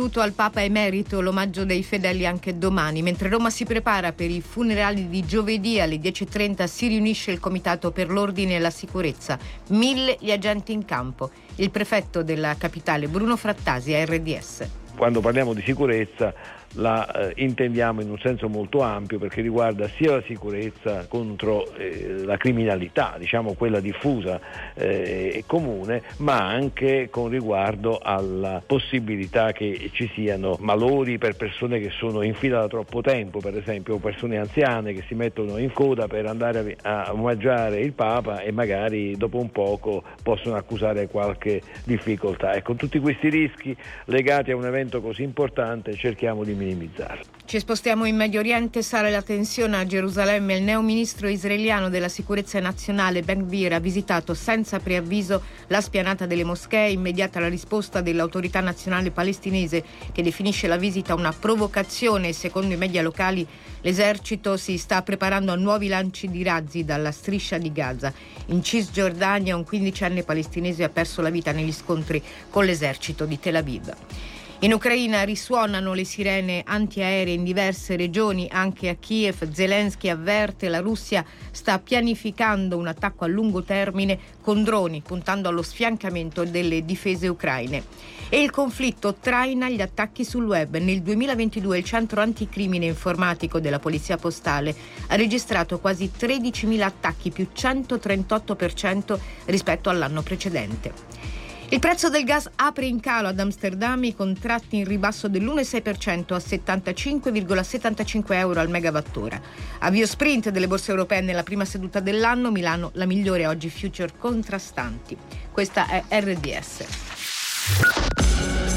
Saluto al Papa Emerito, l'omaggio dei fedeli anche domani. Mentre Roma si prepara per i funerali di giovedì alle 10.30 si riunisce il Comitato per l'Ordine e la Sicurezza. Mille gli agenti in campo. Il prefetto della capitale Bruno Frattasi RDS. Quando parliamo di sicurezza la eh, intendiamo in un senso molto ampio perché riguarda sia la sicurezza contro eh, la criminalità, diciamo quella diffusa eh, e comune, ma anche con riguardo alla possibilità che ci siano malori per persone che sono in fila da troppo tempo, per esempio, persone anziane che si mettono in coda per andare a, a omaggiare il Papa e magari dopo un poco possono accusare qualche difficoltà. E con tutti questi rischi legati a un evento così importante cerchiamo di minimizzarlo. Ci spostiamo in Medio Oriente, sale la tensione a Gerusalemme. Il neo ministro israeliano della sicurezza nazionale Ben Gvir ha visitato senza preavviso la spianata delle moschee, immediata la risposta dell'autorità nazionale palestinese che definisce la visita una provocazione. Secondo i media locali l'esercito si sta preparando a nuovi lanci di razzi dalla striscia di Gaza. In Cisgiordania un quindicenne palestinese ha perso la vita negli scontri con l'esercito di Tel Aviv. In Ucraina risuonano le sirene antiaeree in diverse regioni, anche a Kiev. Zelensky avverte la Russia sta pianificando un attacco a lungo termine con droni, puntando allo sfiancamento delle difese ucraine. E il conflitto traina gli attacchi sul web. Nel 2022 il centro anticrimine informatico della Polizia Postale ha registrato quasi 13.000 attacchi, più 138% rispetto all'anno precedente. Il prezzo del gas apre in calo ad Amsterdam, i contratti in ribasso dell'1,6% a 75,75 euro al megawattora. Avvio sprint delle borse europee nella prima seduta dell'anno, Milano la migliore oggi future contrastanti. Questa è RDS.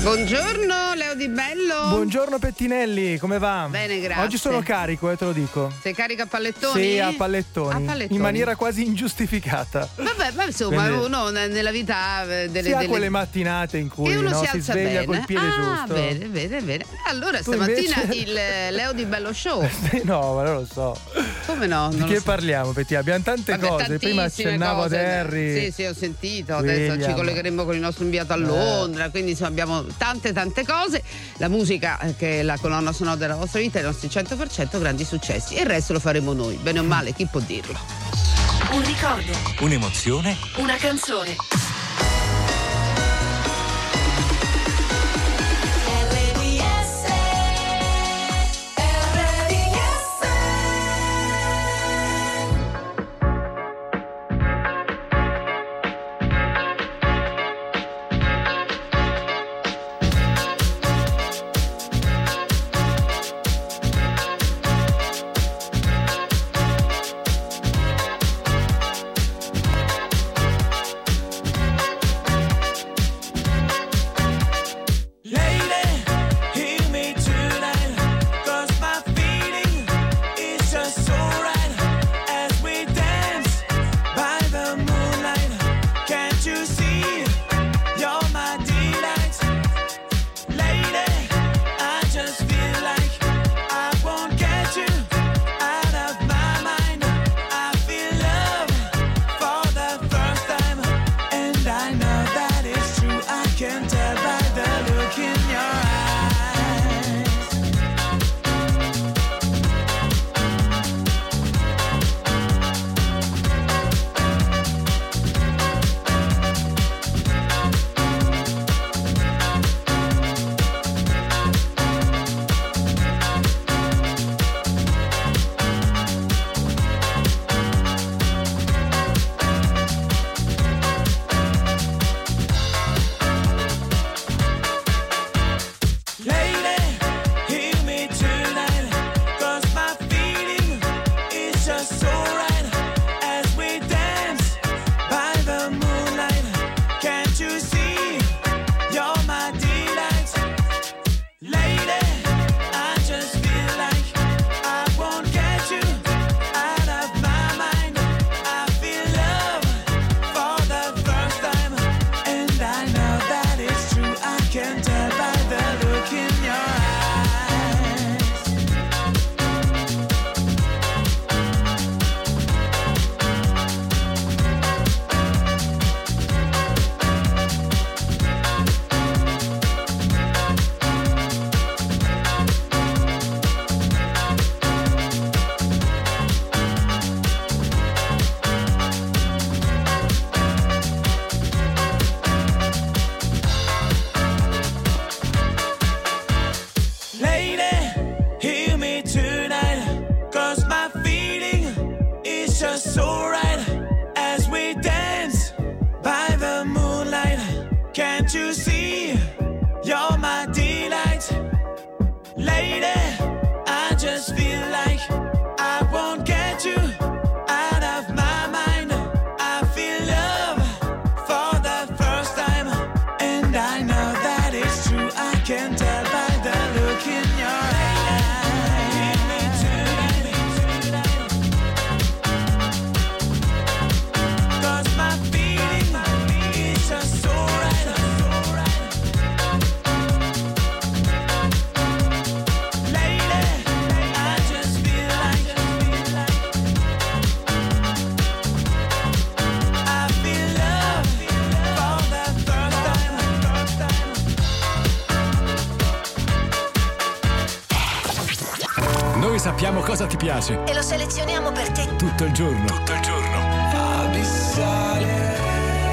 Buongiorno Leo Di Bello. Buongiorno Pettinelli, come va? Bene, grazie. Oggi sono carico, eh, te lo dico. Sei carico a pallettoni? Sì, a pallettoni. A pallettoni. In maniera quasi ingiustificata. Vabbè, ma insomma, Quindi- uno nella vita eh, delle, si ha delle- quelle mattinate in cui uno no, si si, sveglia bene. col piede ah, giusto. bene, bene, bene. Allora Tu stamattina invece- il eh, Leo Di Bello Show. No, ma non lo so. Come no? Di Non che so. parliamo, Petti? Abbiamo tante Vabbè, cose. Prima accennavo cose. ad Harry. Sì, sì, ho sentito. Adesso ci collegheremo con il nostro inviato a Eh. Londra. Quindi insomma abbiamo tante tante cose. La musica eh, che è la colonna sonora della vostra vita, i nostri 100% grandi successi. E il resto lo faremo noi. Bene o male, chi può dirlo? Un ricordo, Un'emozione? una canzone. piace. E lo selezioniamo per te. Tutto il giorno. Tutto il giorno. Abissale.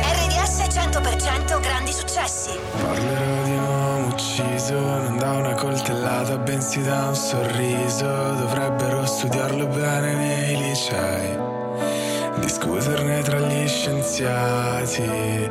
RDS 100% grandi successi. Parlerò di un uomo ucciso, non da una coltellata, bensì da un sorriso. Dovrebbero studiarlo bene nei licei. Discuterne tra gli scienziati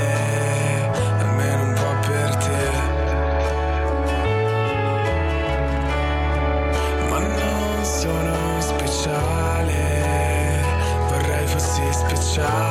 shine.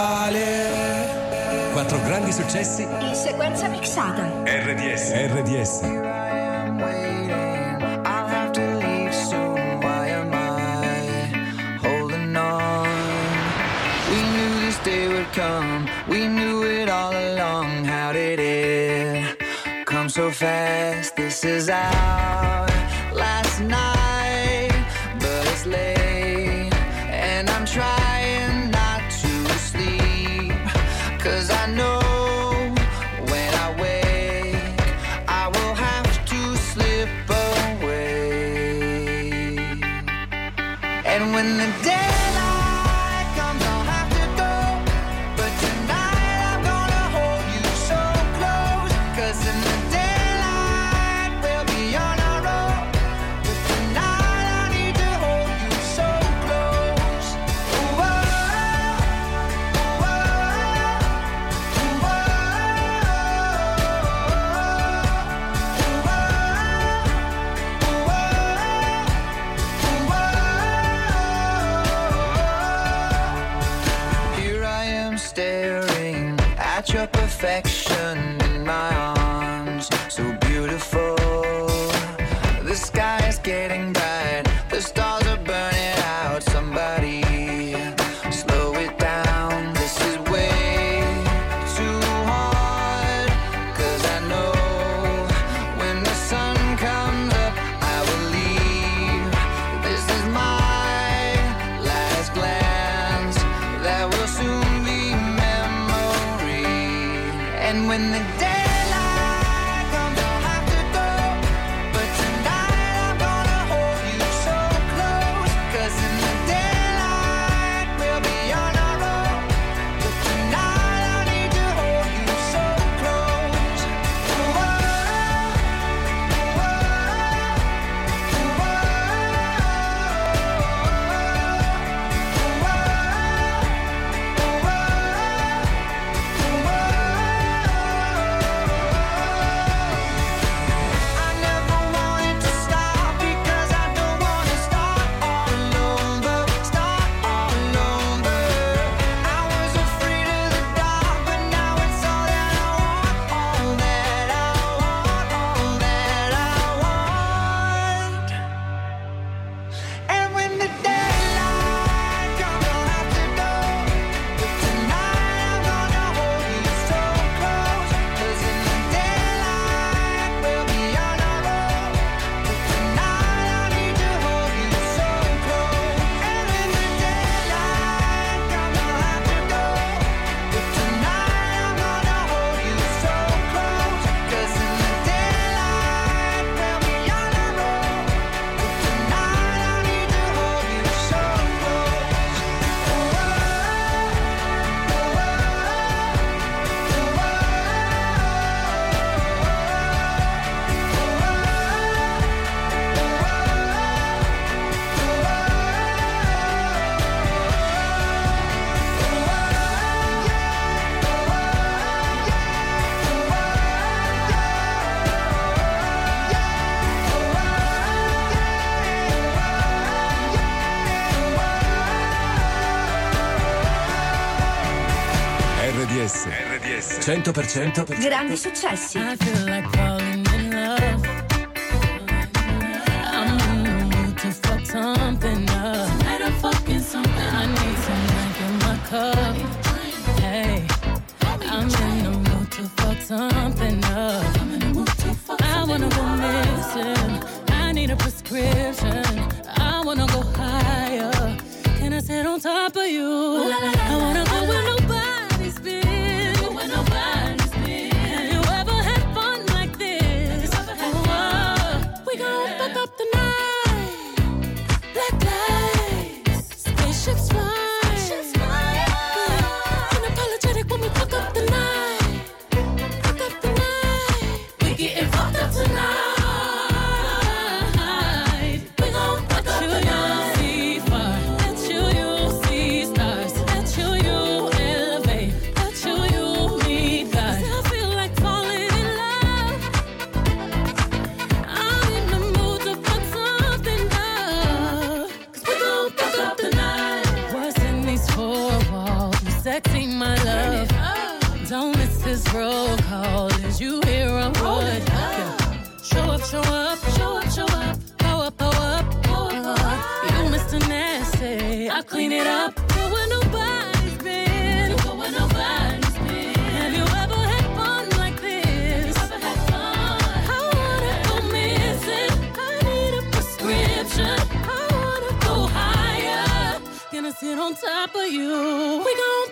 musicale. Quattro grandi successi in sequenza mixata. RDS. RDS. Come. We knew it all along. How did it come so fast? This is our. 100%. Grandi successi. Hey, I'm in the mood to fuck something up. I wanna go missing. I need a prescription. sit on top of you. We gon'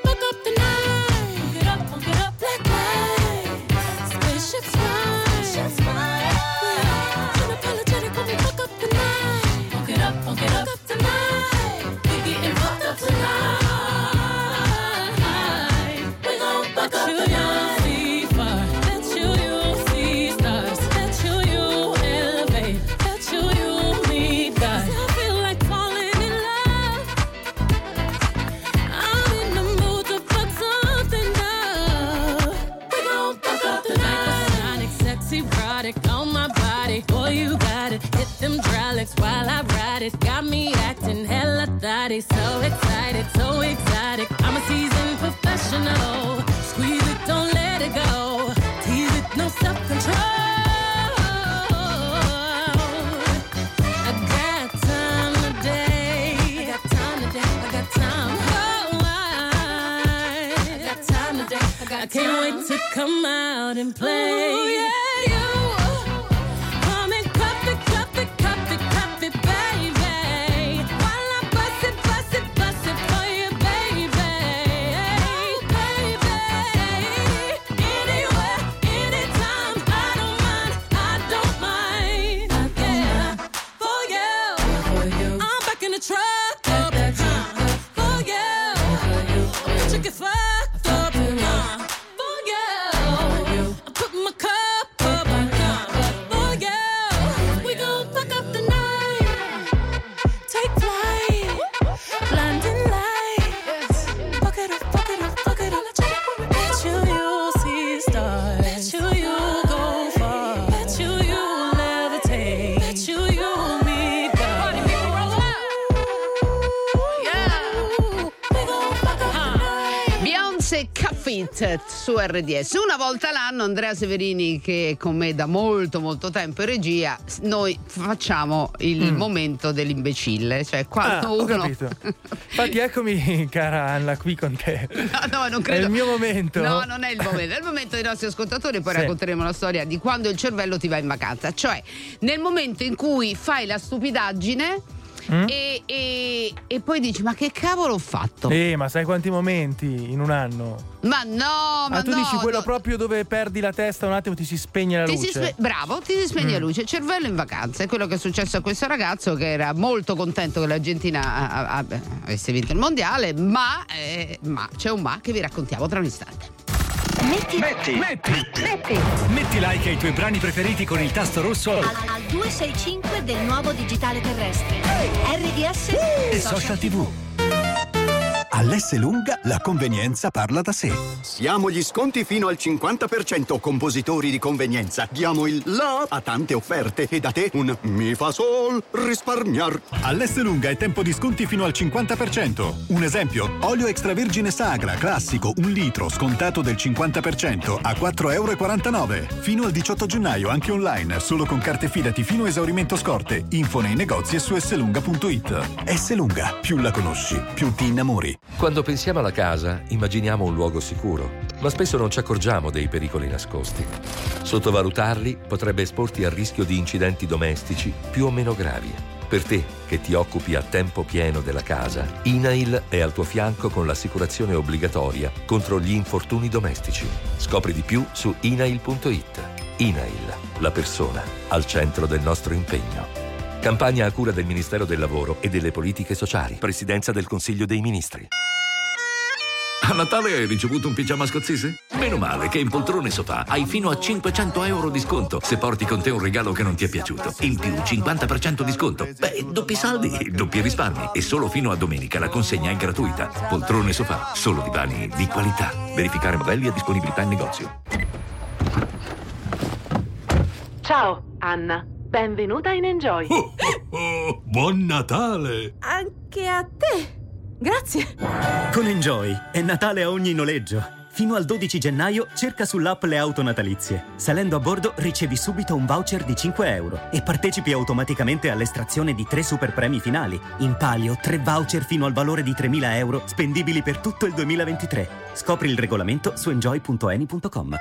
Sunset su RDS. Una volta l'anno Andrea Severini che è con me da molto molto tempo in regia, noi facciamo il mm. momento dell'imbecille, cioè quando ah, uno... Infatti eccomi cara Anna qui con te. No, no, non credo. È il mio momento. No, non è il momento, è il momento dei nostri ascoltatori, poi sì. racconteremo la storia di quando il cervello ti va in vacanza, cioè nel momento in cui fai la stupidaggine Mm? E, e, e, poi dici: Ma che cavolo ho fatto? Eh, ma sai quanti momenti in un anno? Ma no, ah, ma ah, tu no, dici quello no. proprio dove perdi la testa un attimo ti si spegne la ti luce. Spe- bravo, ti si spegne mm. la luce. Cervello in vacanza. È quello che è successo a questo ragazzo che era molto contento che l'Argentina avesse vinto il mondiale, ma, eh, ma c'è un ma che vi raccontiamo tra un istante. Metti. Metti. Metti. Metti. Metti like ai tuoi brani preferiti con il tasto rosso al, al 265 del nuovo digitale terrestre. Hey. RDS uh. e social TV. All'S lunga la convenienza parla da sé. Siamo gli sconti fino al 50%, compositori di convenienza. Diamo il la a tante offerte e da te un mi fa sol risparmiar. All'S lunga è tempo di sconti fino al 50%. Un esempio, olio extravergine sagra classico 1 litro scontato del 50% a 4,49 euro. Fino al 18 gennaio anche online, solo con carte fidati fino a esaurimento scorte. Info nei negozi e su slunga.it. S lunga, più la conosci, più ti innamori. Quando pensiamo alla casa, immaginiamo un luogo sicuro, ma spesso non ci accorgiamo dei pericoli nascosti. Sottovalutarli potrebbe esporti al rischio di incidenti domestici più o meno gravi. Per te, che ti occupi a tempo pieno della casa, INAIL è al tuo fianco con l'assicurazione obbligatoria contro gli infortuni domestici. Scopri di più su inail.it. INAIL, la persona, al centro del nostro impegno. Campagna a cura del Ministero del Lavoro e delle Politiche Sociali. Presidenza del Consiglio dei Ministri. A Natale hai ricevuto un pigiama scozzese? Meno male che in Poltrone Sofà hai fino a 500 euro di sconto se porti con te un regalo che non ti è piaciuto. In più 50% di sconto. Beh, doppi saldi, doppi risparmi. E solo fino a domenica la consegna è gratuita. Poltrone Sofà, solo divani di qualità. Verificare modelli e disponibilità in negozio. Ciao, Anna. Benvenuta in Enjoy. Oh, oh, buon Natale! Anche a te. Grazie. Con Enjoy è Natale a ogni noleggio. Fino al 12 gennaio cerca sull'app le auto natalizie. Salendo a bordo ricevi subito un voucher di 5 euro e partecipi automaticamente all'estrazione di tre super premi finali. In palio tre voucher fino al valore di 3.000 euro spendibili per tutto il 2023. Scopri il regolamento su enjoy.eni.com.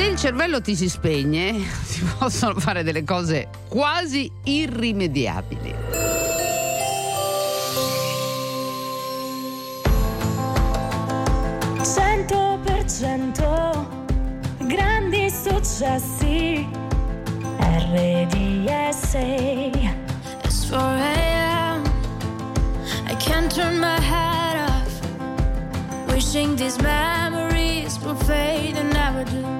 Se il cervello ti si spegne, si possono fare delle cose quasi irrimediabili. Cento per cento grandi successi RDS It's 4 a.m. I can't turn my head off. Wishing these memories will fade and never do.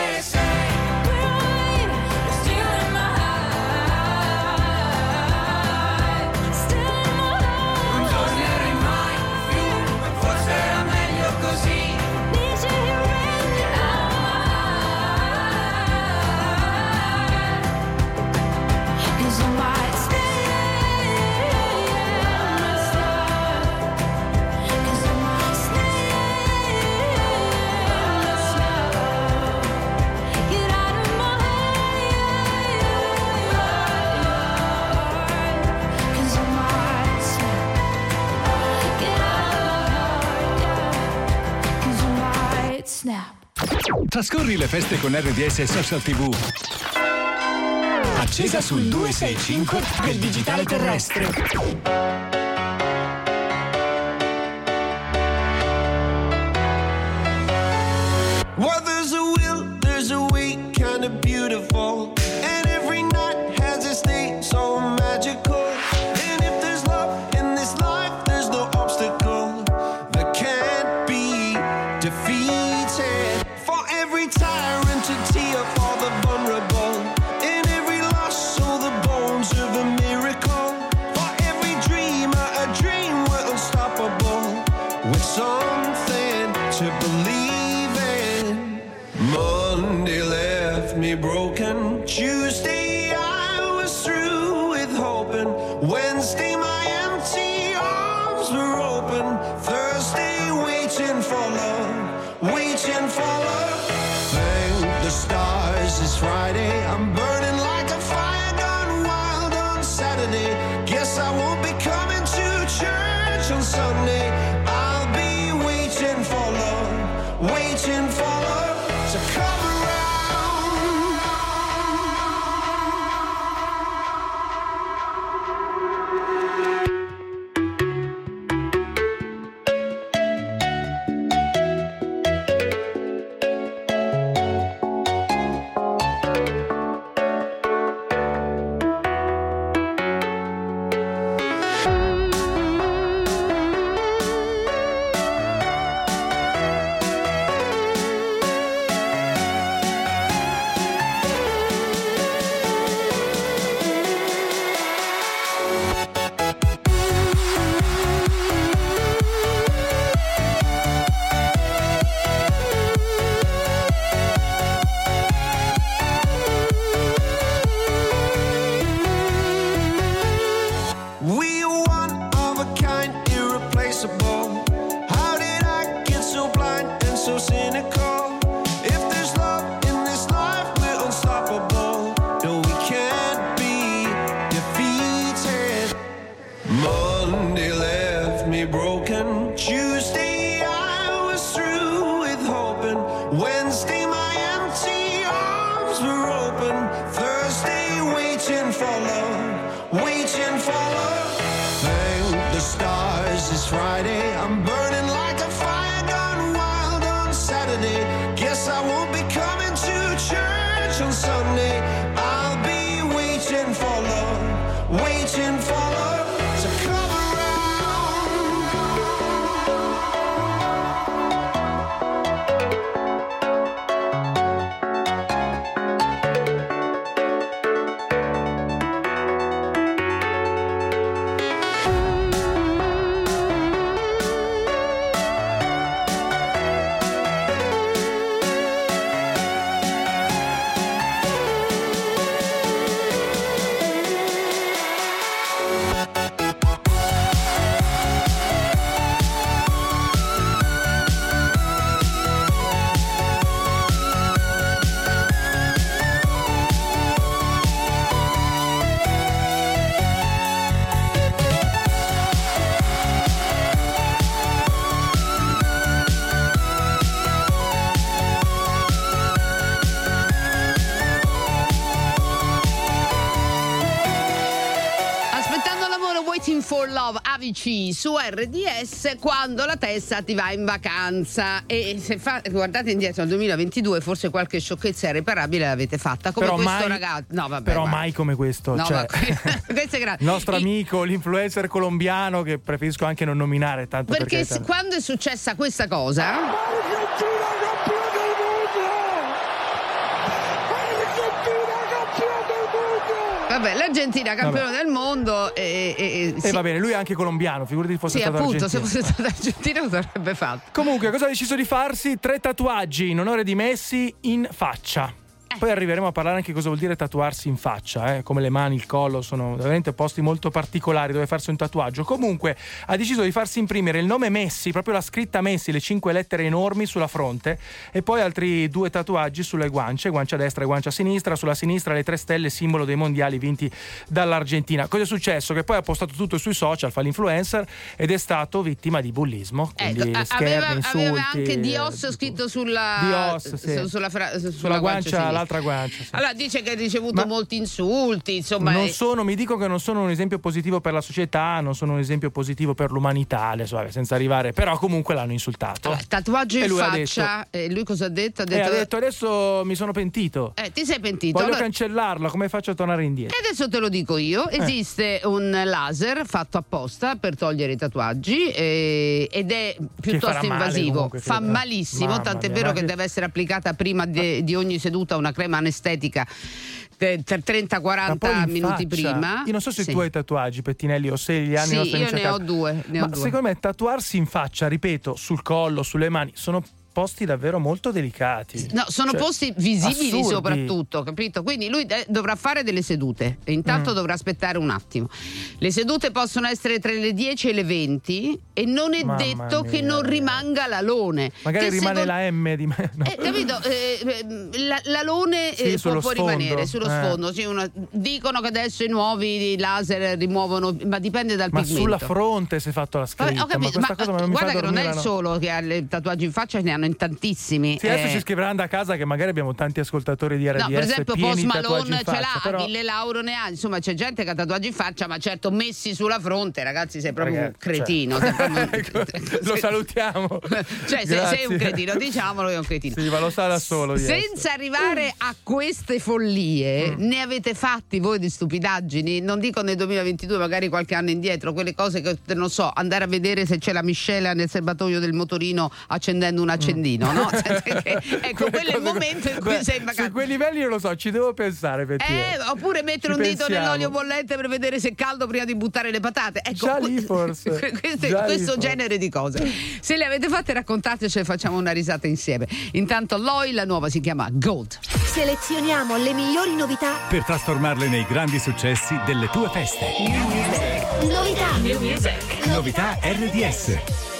Trascorri le feste con RDS e Social TV. Accesa sul 265 del digitale terrestre. AVC su RDS quando la testa ti va in vacanza e se fa- guardate indietro al 2022 forse qualche sciocchezza irreparabile l'avete fatta come Però questo mai- ragazzo no vabbè Però guarda. mai come questo. No, cioè, questo è grave. il nostro amico, l'influencer colombiano, che preferisco anche non nominare tanto perché perché. s- quando è successa questa cosa Vabbè, l'Argentina campione del mondo e, e- e- sì, va bene, lui è anche colombiano, figurati fosse sì, stato appunto, se argentino. fosse stato argentino cosa avrebbe fatto? Comunque, cosa ha deciso di farsi? Tre tatuaggi in onore di Messi in faccia. Poi arriveremo a parlare anche cosa vuol dire tatuarsi in faccia, eh, come le mani, il collo, sono veramente posti molto particolari dove farsi un tatuaggio. Comunque ha deciso di farsi imprimere il nome Messi, proprio la scritta Messi, le cinque lettere enormi sulla fronte e poi altri due tatuaggi sulle guance, guancia destra e guancia sinistra, sulla sinistra le tre stelle, simbolo dei mondiali vinti dall'Argentina. Cosa è successo? Che poi ha postato tutto sui social, fa l'influencer ed è stato vittima di bullismo. Ecco, a- scherni, aveva, insulti, aveva anche eh, Dios scritto sulla, Dios, sì. su- sulla, fra- sulla sulla guancia, sinistra. L'altra guancia. sì. Allora dice che ha ricevuto molti insulti, insomma. non eh, sono, mi dico che non sono un esempio positivo per la società, non sono un esempio positivo per l'umanità, adesso, vabbè, senza arrivare, però comunque l'hanno insultato. tatuaggio E in lui ha faccia. e lui cosa ha detto? Ha detto, ha detto adesso mi sono pentito. eh, ti sei pentito. Voglio Allora- cancellarla, come faccio a tornare indietro? E adesso te lo dico io, Eh. esiste un laser fatto apposta per togliere i tatuaggi eh, ed è piuttosto male invasivo, comunque, fa malissimo, Mamma tant'è mia, vero ma che che- deve essere applicata prima de- di ogni seduta una crema anestetica eh, per Ma poi 30-40 in minuti faccia. prima. Io non so se Sì. tu hai tatuaggi, Pettinelli, o se gli anni Sì, io ne ho due, ne ho Ma due. secondo me tatuarsi in faccia, ripeto, sul collo, sulle mani, sono posti davvero molto delicati. No, sono Cioè, posti visibili assurdi. soprattutto, capito? Quindi lui de- dovrà fare delle sedute e intanto Mm. dovrà aspettare un attimo. Le sedute possono essere tra le 10 e le 20 e non è Mamma detto che mia, non rimanga l'alone. Magari che rimane secondo- la M di me. no. Eh, capito? Eh, eh, la- l'alone Sì, eh, può, può rimanere sullo Eh. sfondo. sì, una- dicono che adesso i nuovi laser rimuovono, ma dipende dal Ma pigmento. sulla fronte si è fatto la scritta. Vabbè, ho capito, ma ma, guarda che non è il solo che ha i tatuaggi in faccia, ne hanno in tantissimi. Sì, adesso eh. ci scriveranno da casa che magari abbiamo tanti ascoltatori di RDS No, per esempio Post Malone ce faccia, l'ha, però... Achille Lauro ne ha, insomma c'è gente che ha tatuaggi in faccia, ma certo messi sulla fronte, ragazzi sei proprio un Ragazzi, cretino. cioè. proprio un- Ecco, lo salutiamo. Cioè sei, sei un cretino, diciamolo che è un cretino. Sì, ma lo sa da solo. di essere. Senza arrivare a queste follie, Mm. ne avete fatti voi di stupidaggini? Non dico nel 2022, magari qualche anno indietro, quelle cose che non so, andare a vedere se c'è la miscela nel serbatoio del motorino accendendo un accendino, no? ecco, quello è il momento in cui Beh, sei in Su vacanza. quei livelli non lo so, ci devo pensare. Pettinelli. Eh, oppure mettere Ci un dito pensiamo. nell'olio bollente per vedere se è caldo prima di buttare le patate. Ecco, Già lì forse. questo, Già lì questo forse. genere di cose. Se le avete fatte raccontateci e facciamo una risata insieme. Intanto Loi, la nuova si chiama Gold. Selezioniamo le migliori novità. Per trasformarle nei grandi successi delle tue feste. Novità. New music. Novità RDS.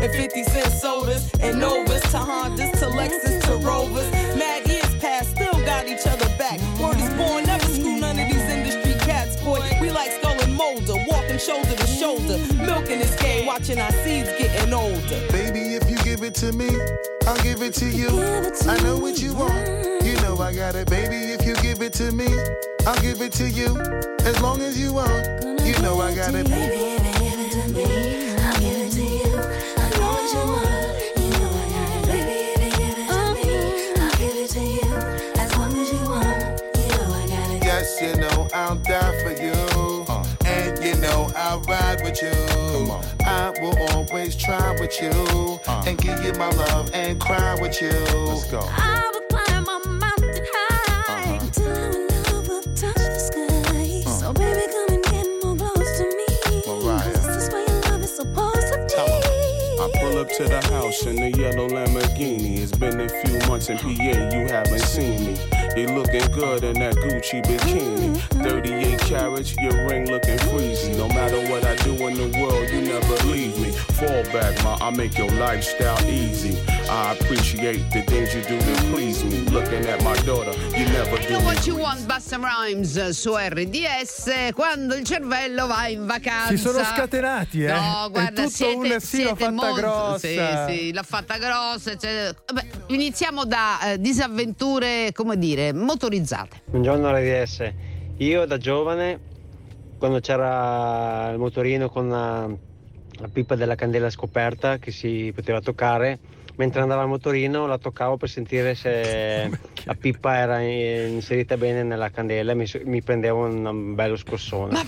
and 50 cent sodas and Novas to Hondas to Lexus to Rovers. Mad years past, still got each other back. Word is born, never screw none of these industry cats, boy. We like skull and molder, walking shoulder to shoulder, milking this game, watching our seeds getting older. Baby, if you give it to me, I'll give it to you. I know what you want. You know I got it, baby. If you give it to me, I'll give it to you. As long as you want, you know I got it. Baby, if you give it to me, know I'll ride with you. I will always try with you. uh. And give you my love and cry with you. Let's go. I up to the house in the yellow Lamborghini. It's been a few months in PA, you haven't seen me. You looking good in that Gucci bikini. Mm-hmm. 38 carats, your ring looking freezy. No matter what I do in the world, you never leave me. Fall back, ma, I make your lifestyle easy. I appreciate the things you do to please me. Looking at my daughter, you never You do know me what you want, Bassa Rhymes su RDS quando il cervello va in vacanza. Si sono scatenati, eh? No, È guarda, tutto siete, un sì, siete fatta molto- grossa. Sì, sì, l'ha fatta grossa. cioè, vabbè, iniziamo da eh, disavventure, come dire, motorizzate. Buongiorno RDS. Io da giovane, quando c'era il motorino con la, la pipa della candela scoperta che si poteva toccare, mentre andava il motorino la toccavo per sentire se la pipa era in- inserita bene nella candela e mi, mi prendevo un bello scossone.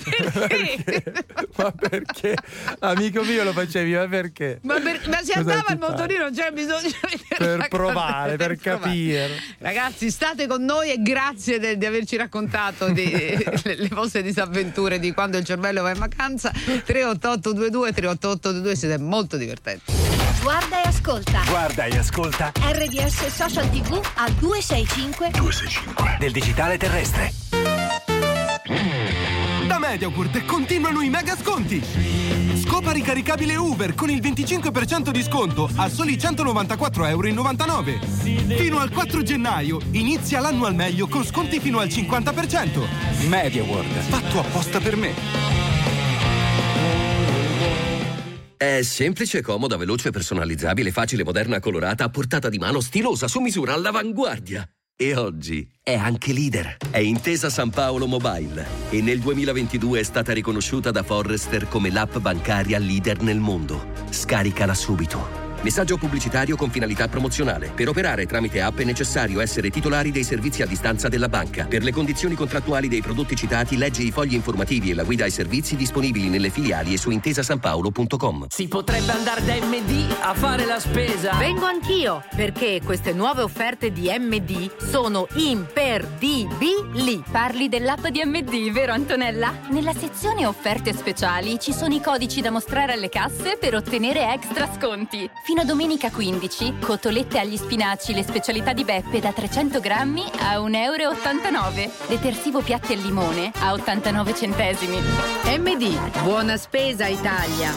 Ma perché? Amico mio lo facevi, ma perché? Ma, per- ma se Cosa andava pare? motorino non c'era bisogno di vedere Per provare, candela, per capire. Ragazzi, state con noi e grazie de- di averci raccontato di- le, le vostre disavventure di quando il cervello va in vacanza. 38822 38822 siete molto divertenti. Guarda e ascolta. Guarda e ascolta RDS Social TV al 265 del digitale terrestre. Da MediaWorld continuano i mega sconti! Scopa ricaricabile Uber con il 25% di sconto a soli 194,99 euro. Fino al 4 gennaio inizia l'anno al meglio con sconti fino al 50%. MediaWorld. Fatto apposta per me. È semplice, comoda, veloce, personalizzabile, facile, moderna, colorata, a portata di mano, stilosa, su misura, all'avanguardia. E oggi è anche leader. È Intesa San Paolo Mobile e nel 2022 è stata riconosciuta da Forrester come l'app bancaria leader nel mondo. Scaricala subito. Messaggio pubblicitario con finalità promozionale. Per operare tramite app è necessario essere titolari dei servizi a distanza della banca. Per le condizioni contrattuali dei prodotti citati, leggi i fogli informativi e la guida ai servizi disponibili nelle filiali e su intesasanpaolo.com. Si potrebbe andare da MD a fare la spesa. Vengo anch'io, perché queste nuove offerte di MD sono imperdibili. Parli dell'app di MD, vero Antonella? Nella sezione offerte speciali ci sono i codici da mostrare alle casse per ottenere extra sconti. Fino a domenica 15, cotolette agli spinaci, le specialità di Beppe da 300 grammi a 1,89 euro. Detersivo piatti al limone a 89 centesimi. MD, buona spesa Italia.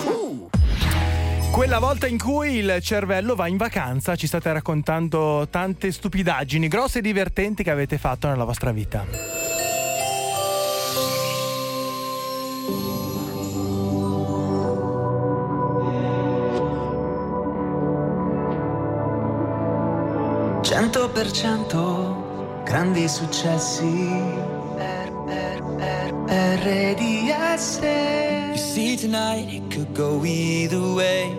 Quella volta in cui il cervello va in vacanza, ci state raccontando tante stupidaggini grosse e divertenti che avete fatto nella vostra vita. Cento per cento grandi successi. Per, per, per RDS You see tonight it could go either way.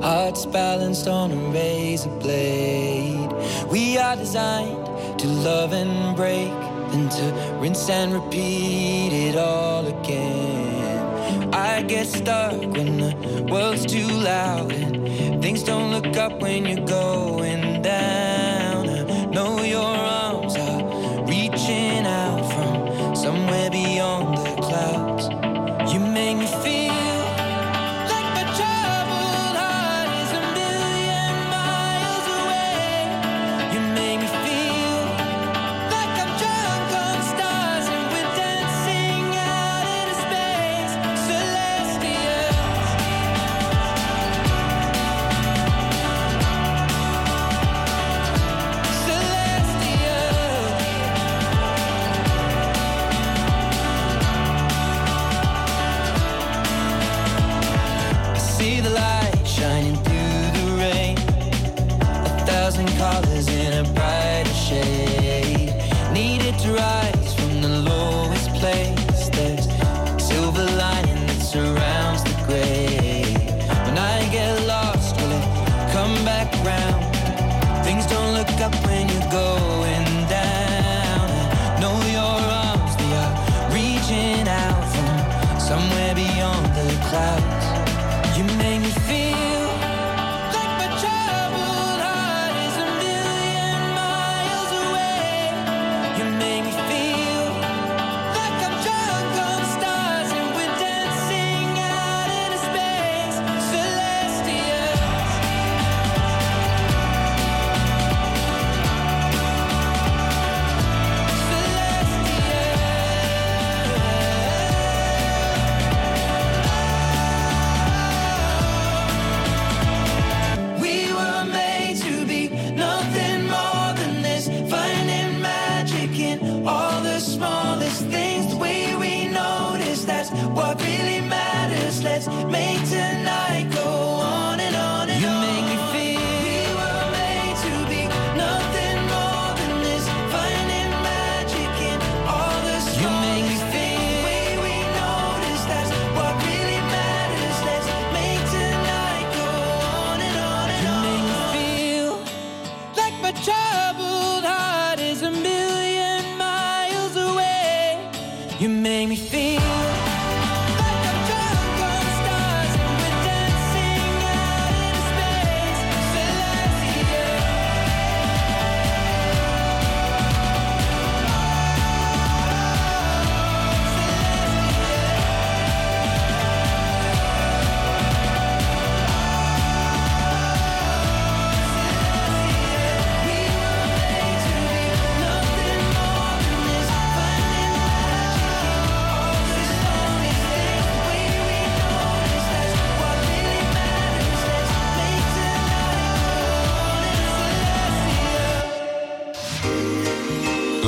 Hearts balanced on a razor blade. We are designed to love and break Then to rinse and repeat it all again. I get stuck when the world's too loud things don't look up when you're going down. Clouds.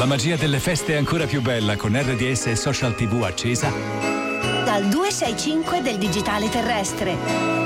La magia delle feste è ancora più bella con RDS e Social TV accesa. Dal 265 del digitale terrestre.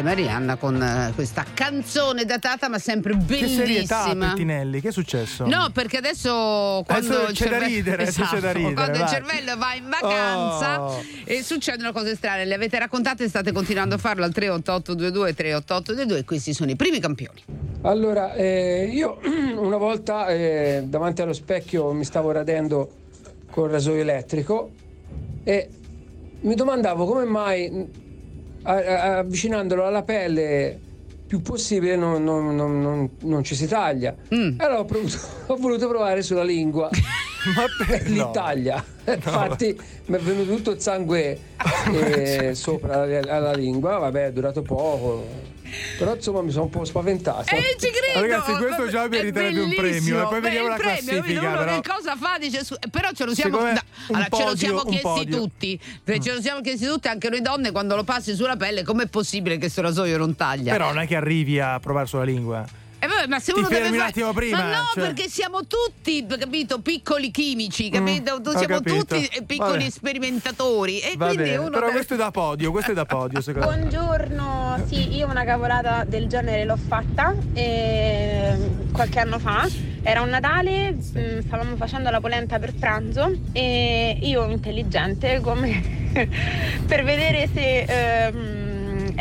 invece Marianna con eh, questa canzone datata ma sempre bellissima. Che serietà, Pettinelli, che è successo? No, perché adesso eh, quando adesso c'è, cervello... da ridere, esatto, c'è da esatto, ridere, quando vai. il cervello va in vacanza oh. e succedono cose strane, le avete raccontate e state continuando a farlo al 38822 38822 e questi sono i primi campioni. Allora, eh, io una volta eh, davanti allo specchio mi stavo radendo col rasoio elettrico e mi domandavo come mai avvicinandolo alla pelle più possibile non, non, non, non ci si taglia. Mm. Allora ho, provato, ho, voluto provare sulla lingua. Ma per l'Italia. No. Infatti no. mi è venuto tutto il sangue ah, eh, sopra alla, alla lingua, vabbè è durato poco però insomma mi sono un po' spaventato. Eh, ci credo. Ragazzi, questo già meriterebbe un premio. E poi Beh, vediamo la premio, classifica. Uno Però. che cosa fa? Dice, su- però ce lo siamo, no, allora, ce lo podio, siamo chiesti podio. tutti. Ce lo siamo chiesti tutti, anche noi donne, quando lo passi sulla pelle, com'è possibile che sto rasoio non taglia? Però non è che arrivi a provare sulla lingua. Eh, vabbè, ma se uno deve fermi un fare- attimo prima, Ma no, cioè. perché siamo tutti, capito, piccoli chimici, capito? Mm, siamo capito. tutti eh, piccoli Vabbè. sperimentatori. E Va quindi bene, uno però deve- questo è da podio, questo è da podio secondo me. Buongiorno, sì, io una cavolata del genere l'ho fatta eh, qualche anno fa. Era un Natale, mm, stavamo facendo la polenta per pranzo e io intelligente come per vedere se ehm,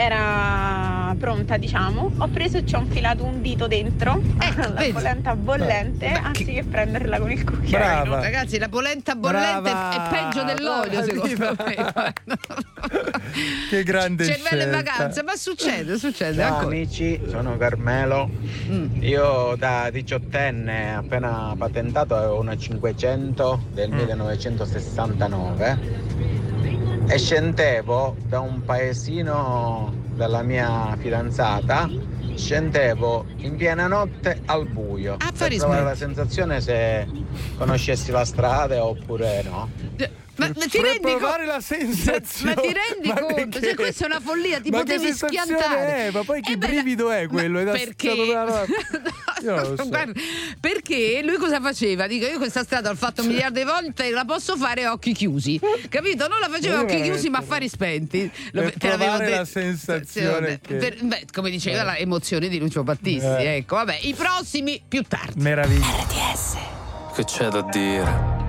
era pronta, diciamo, ho preso e ci ho infilato un dito dentro la vedi? polenta bollente anziché prenderla con il cucchiaio. Brava. Ragazzi, la polenta bollente Brava. è peggio dell'olio, Brava, secondo me. Che grande Cervello in vacanza, ma succede, succede Ciao ancora. amici, sono Carmelo. Mm. Io da diciottenne appena patentato avevo una 500 Mm. del 1969 e scendevo da un paesino della mia fidanzata, scendevo in piena notte al buio per fare provare smetti. la sensazione se conoscessi la strada oppure no. Ma, ma ti Per rendi provare conto? la sensazione. Ma ti rendi Ma conto? perché? Se questa è una follia, ti Ma che potevi schiantare. è? Ma poi che Eh brivido è quello? È da- perché? non lo so. Guarda, perché lui cosa faceva? Dico, io questa strada l'ho fatto miliardi di volte e la posso fare a occhi chiusi. Capito? Non la facevo a occhi chiusi, ma a no. fari spenti. Lo- Per te l'avevo provare la detto. sensazione che- Per- beh, come diceva, la emozione di Lucio Battisti. Eh. Ecco, vabbè, i prossimi più tardi. Meraviglia. Che c'è da dire?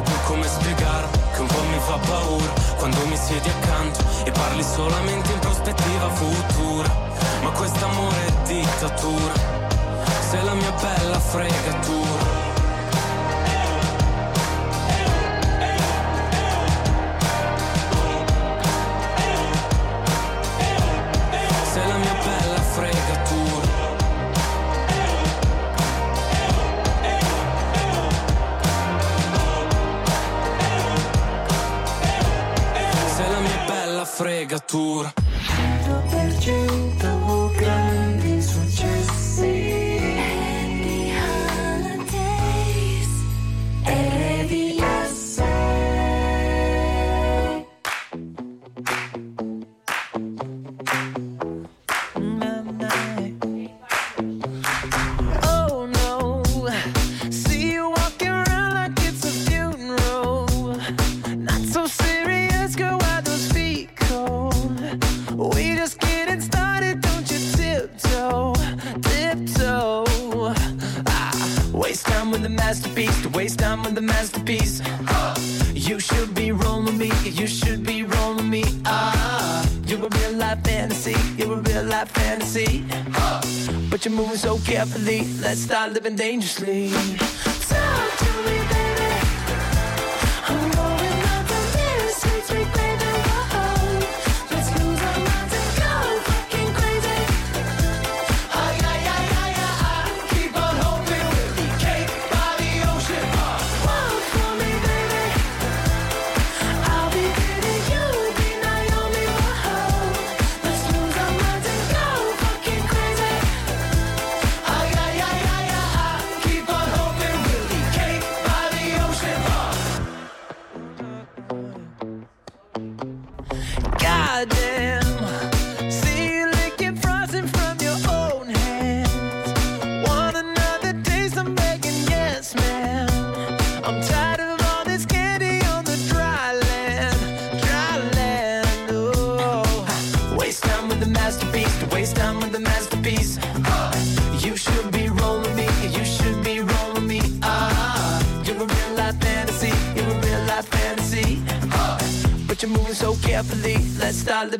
so più come spiegare che un po' mi fa paura Quando mi siedi accanto e parli solamente in prospettiva futura. Ma quest'amore è dittatura Sei la mia bella fregatura fregatura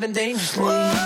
living dangerously.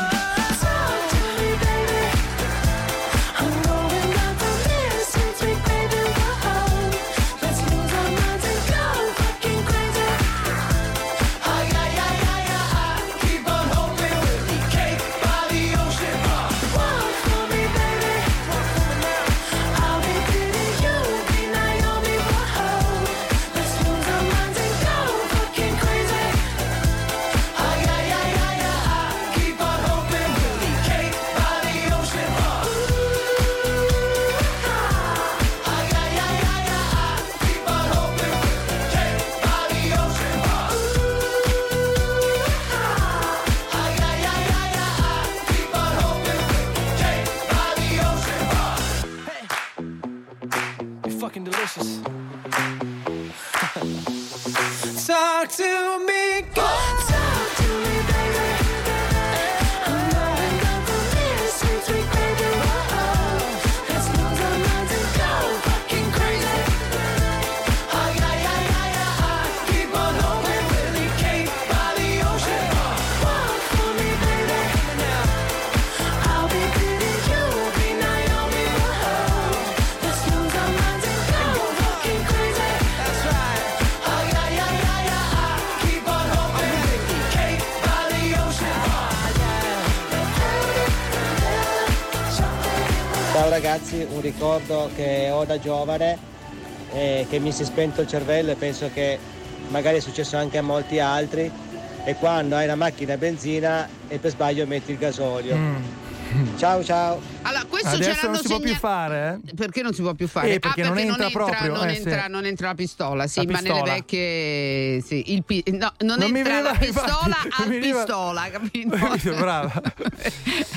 Ragazzi, un ricordo che ho da giovane e che mi si è spento il cervello e penso che magari è successo anche a molti altri è quando hai una macchina a benzina e per sbaglio metti il gasolio. Ciao ciao. Allora, questo ce Adesso non si può più fare, eh? Perché non si può più fare? Eh, perché ah, non perché entra proprio, non, eh, entra, sì. non entra la pistola, sì, La ma pistola. nelle vecchie. Sì, il pi- no, non, Non mi entra la pistola infatti, al veniva- pistola, capito? Brava.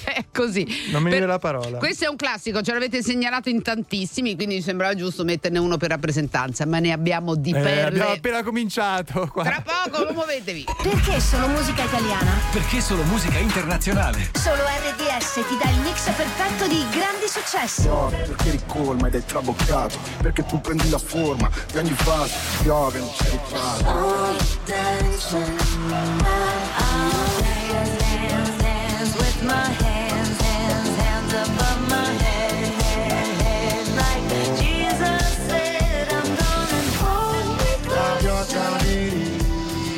È così. Non mi Per- viene la parola. Questo è un classico, ce l'avete segnalato in tantissimi, quindi mi sembrava giusto metterne uno per rappresentanza, ma ne abbiamo di Eh, perle. abbiamo appena cominciato. qua. Tra poco, muovetevi. Perché solo musica italiana? Perché solo musica internazionale? Solo RDS ti dà il mix perfetto di grandi successi. Perché ricolma ed è traboccato. Perché tu prendi la forma di ogni fase Piove, non c'è ripasso With my hands, hands, hands above my head, head, head, like Jesus said, I'm gonna hold me La pioggia mi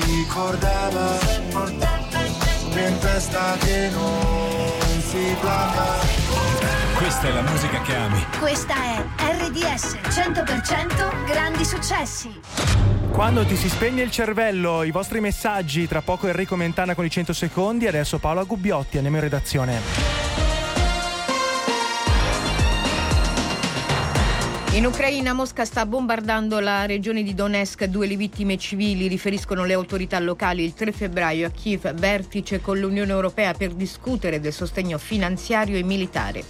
ricordava Tempesta che non Questa è la musica che ami. Questa è RDS 100% grandi successi. Quando ti si spegne il cervello, i vostri messaggi, tra poco Enrico Mentana con i 100 secondi, adesso Paola Gubbiotti, andiamo in redazione. In Ucraina Mosca sta bombardando la regione di Donetsk, due le vittime civili, riferiscono le autorità locali. Il 3 febbraio a Kiev vertice con l'Unione Europea per discutere del sostegno finanziario e militare.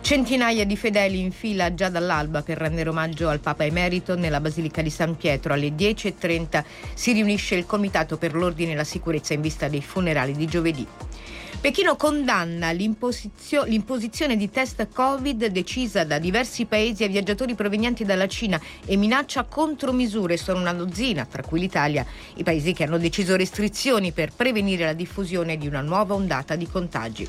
Centinaia di fedeli in fila già dall'alba per rendere omaggio al Papa Emerito nella Basilica di San Pietro. Alle 10.30 si riunisce il Comitato per l'Ordine e la Sicurezza in vista dei funerali di giovedì. Pechino condanna l'imposizio- l'imposizione di test Covid decisa da diversi paesi a viaggiatori provenienti dalla Cina e minaccia contromisure. Sono una dozzina, tra cui l'Italia, i paesi che hanno deciso restrizioni per prevenire la diffusione di una nuova ondata di contagi.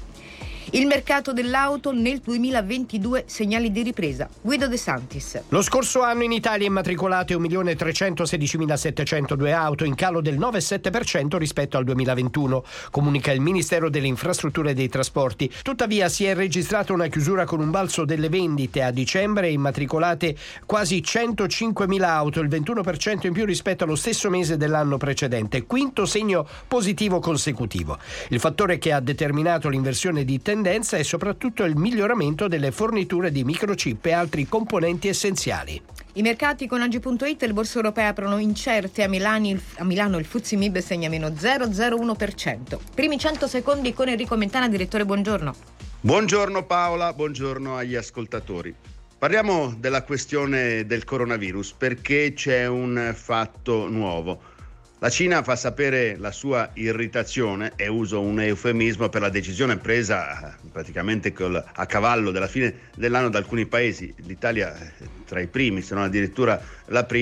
Il mercato dell'auto nel 2022 segnali di ripresa. Guido De Santis. Lo scorso anno in Italia immatricolate 1.316.702 auto, in calo del 9,7% rispetto al 2021, comunica il Ministero delle Infrastrutture e dei Trasporti. Tuttavia si è registrata una chiusura con un balzo delle vendite a dicembre immatricolate quasi 105.000 auto, il 21% in più rispetto allo stesso mese dell'anno precedente, quinto segno positivo consecutivo. Il fattore che ha determinato l'inversione di tendenza è soprattutto il miglioramento delle forniture di microchip e altri componenti essenziali. I mercati con Agi.it e le borse europee aprono incerte. A, Milani- a Milano il Fuzzi Mib segna meno 0,01%. Primi 100 secondi con Enrico Mentana, direttore, buongiorno. Buongiorno Paola, buongiorno agli ascoltatori. Parliamo della questione del coronavirus perché c'è un fatto nuovo. La Cina fa sapere la sua irritazione, e uso un eufemismo per la decisione presa eh, praticamente a cavallo della fine dell'anno da alcuni paesi, l'Italia tra i primi, se non addirittura la prima.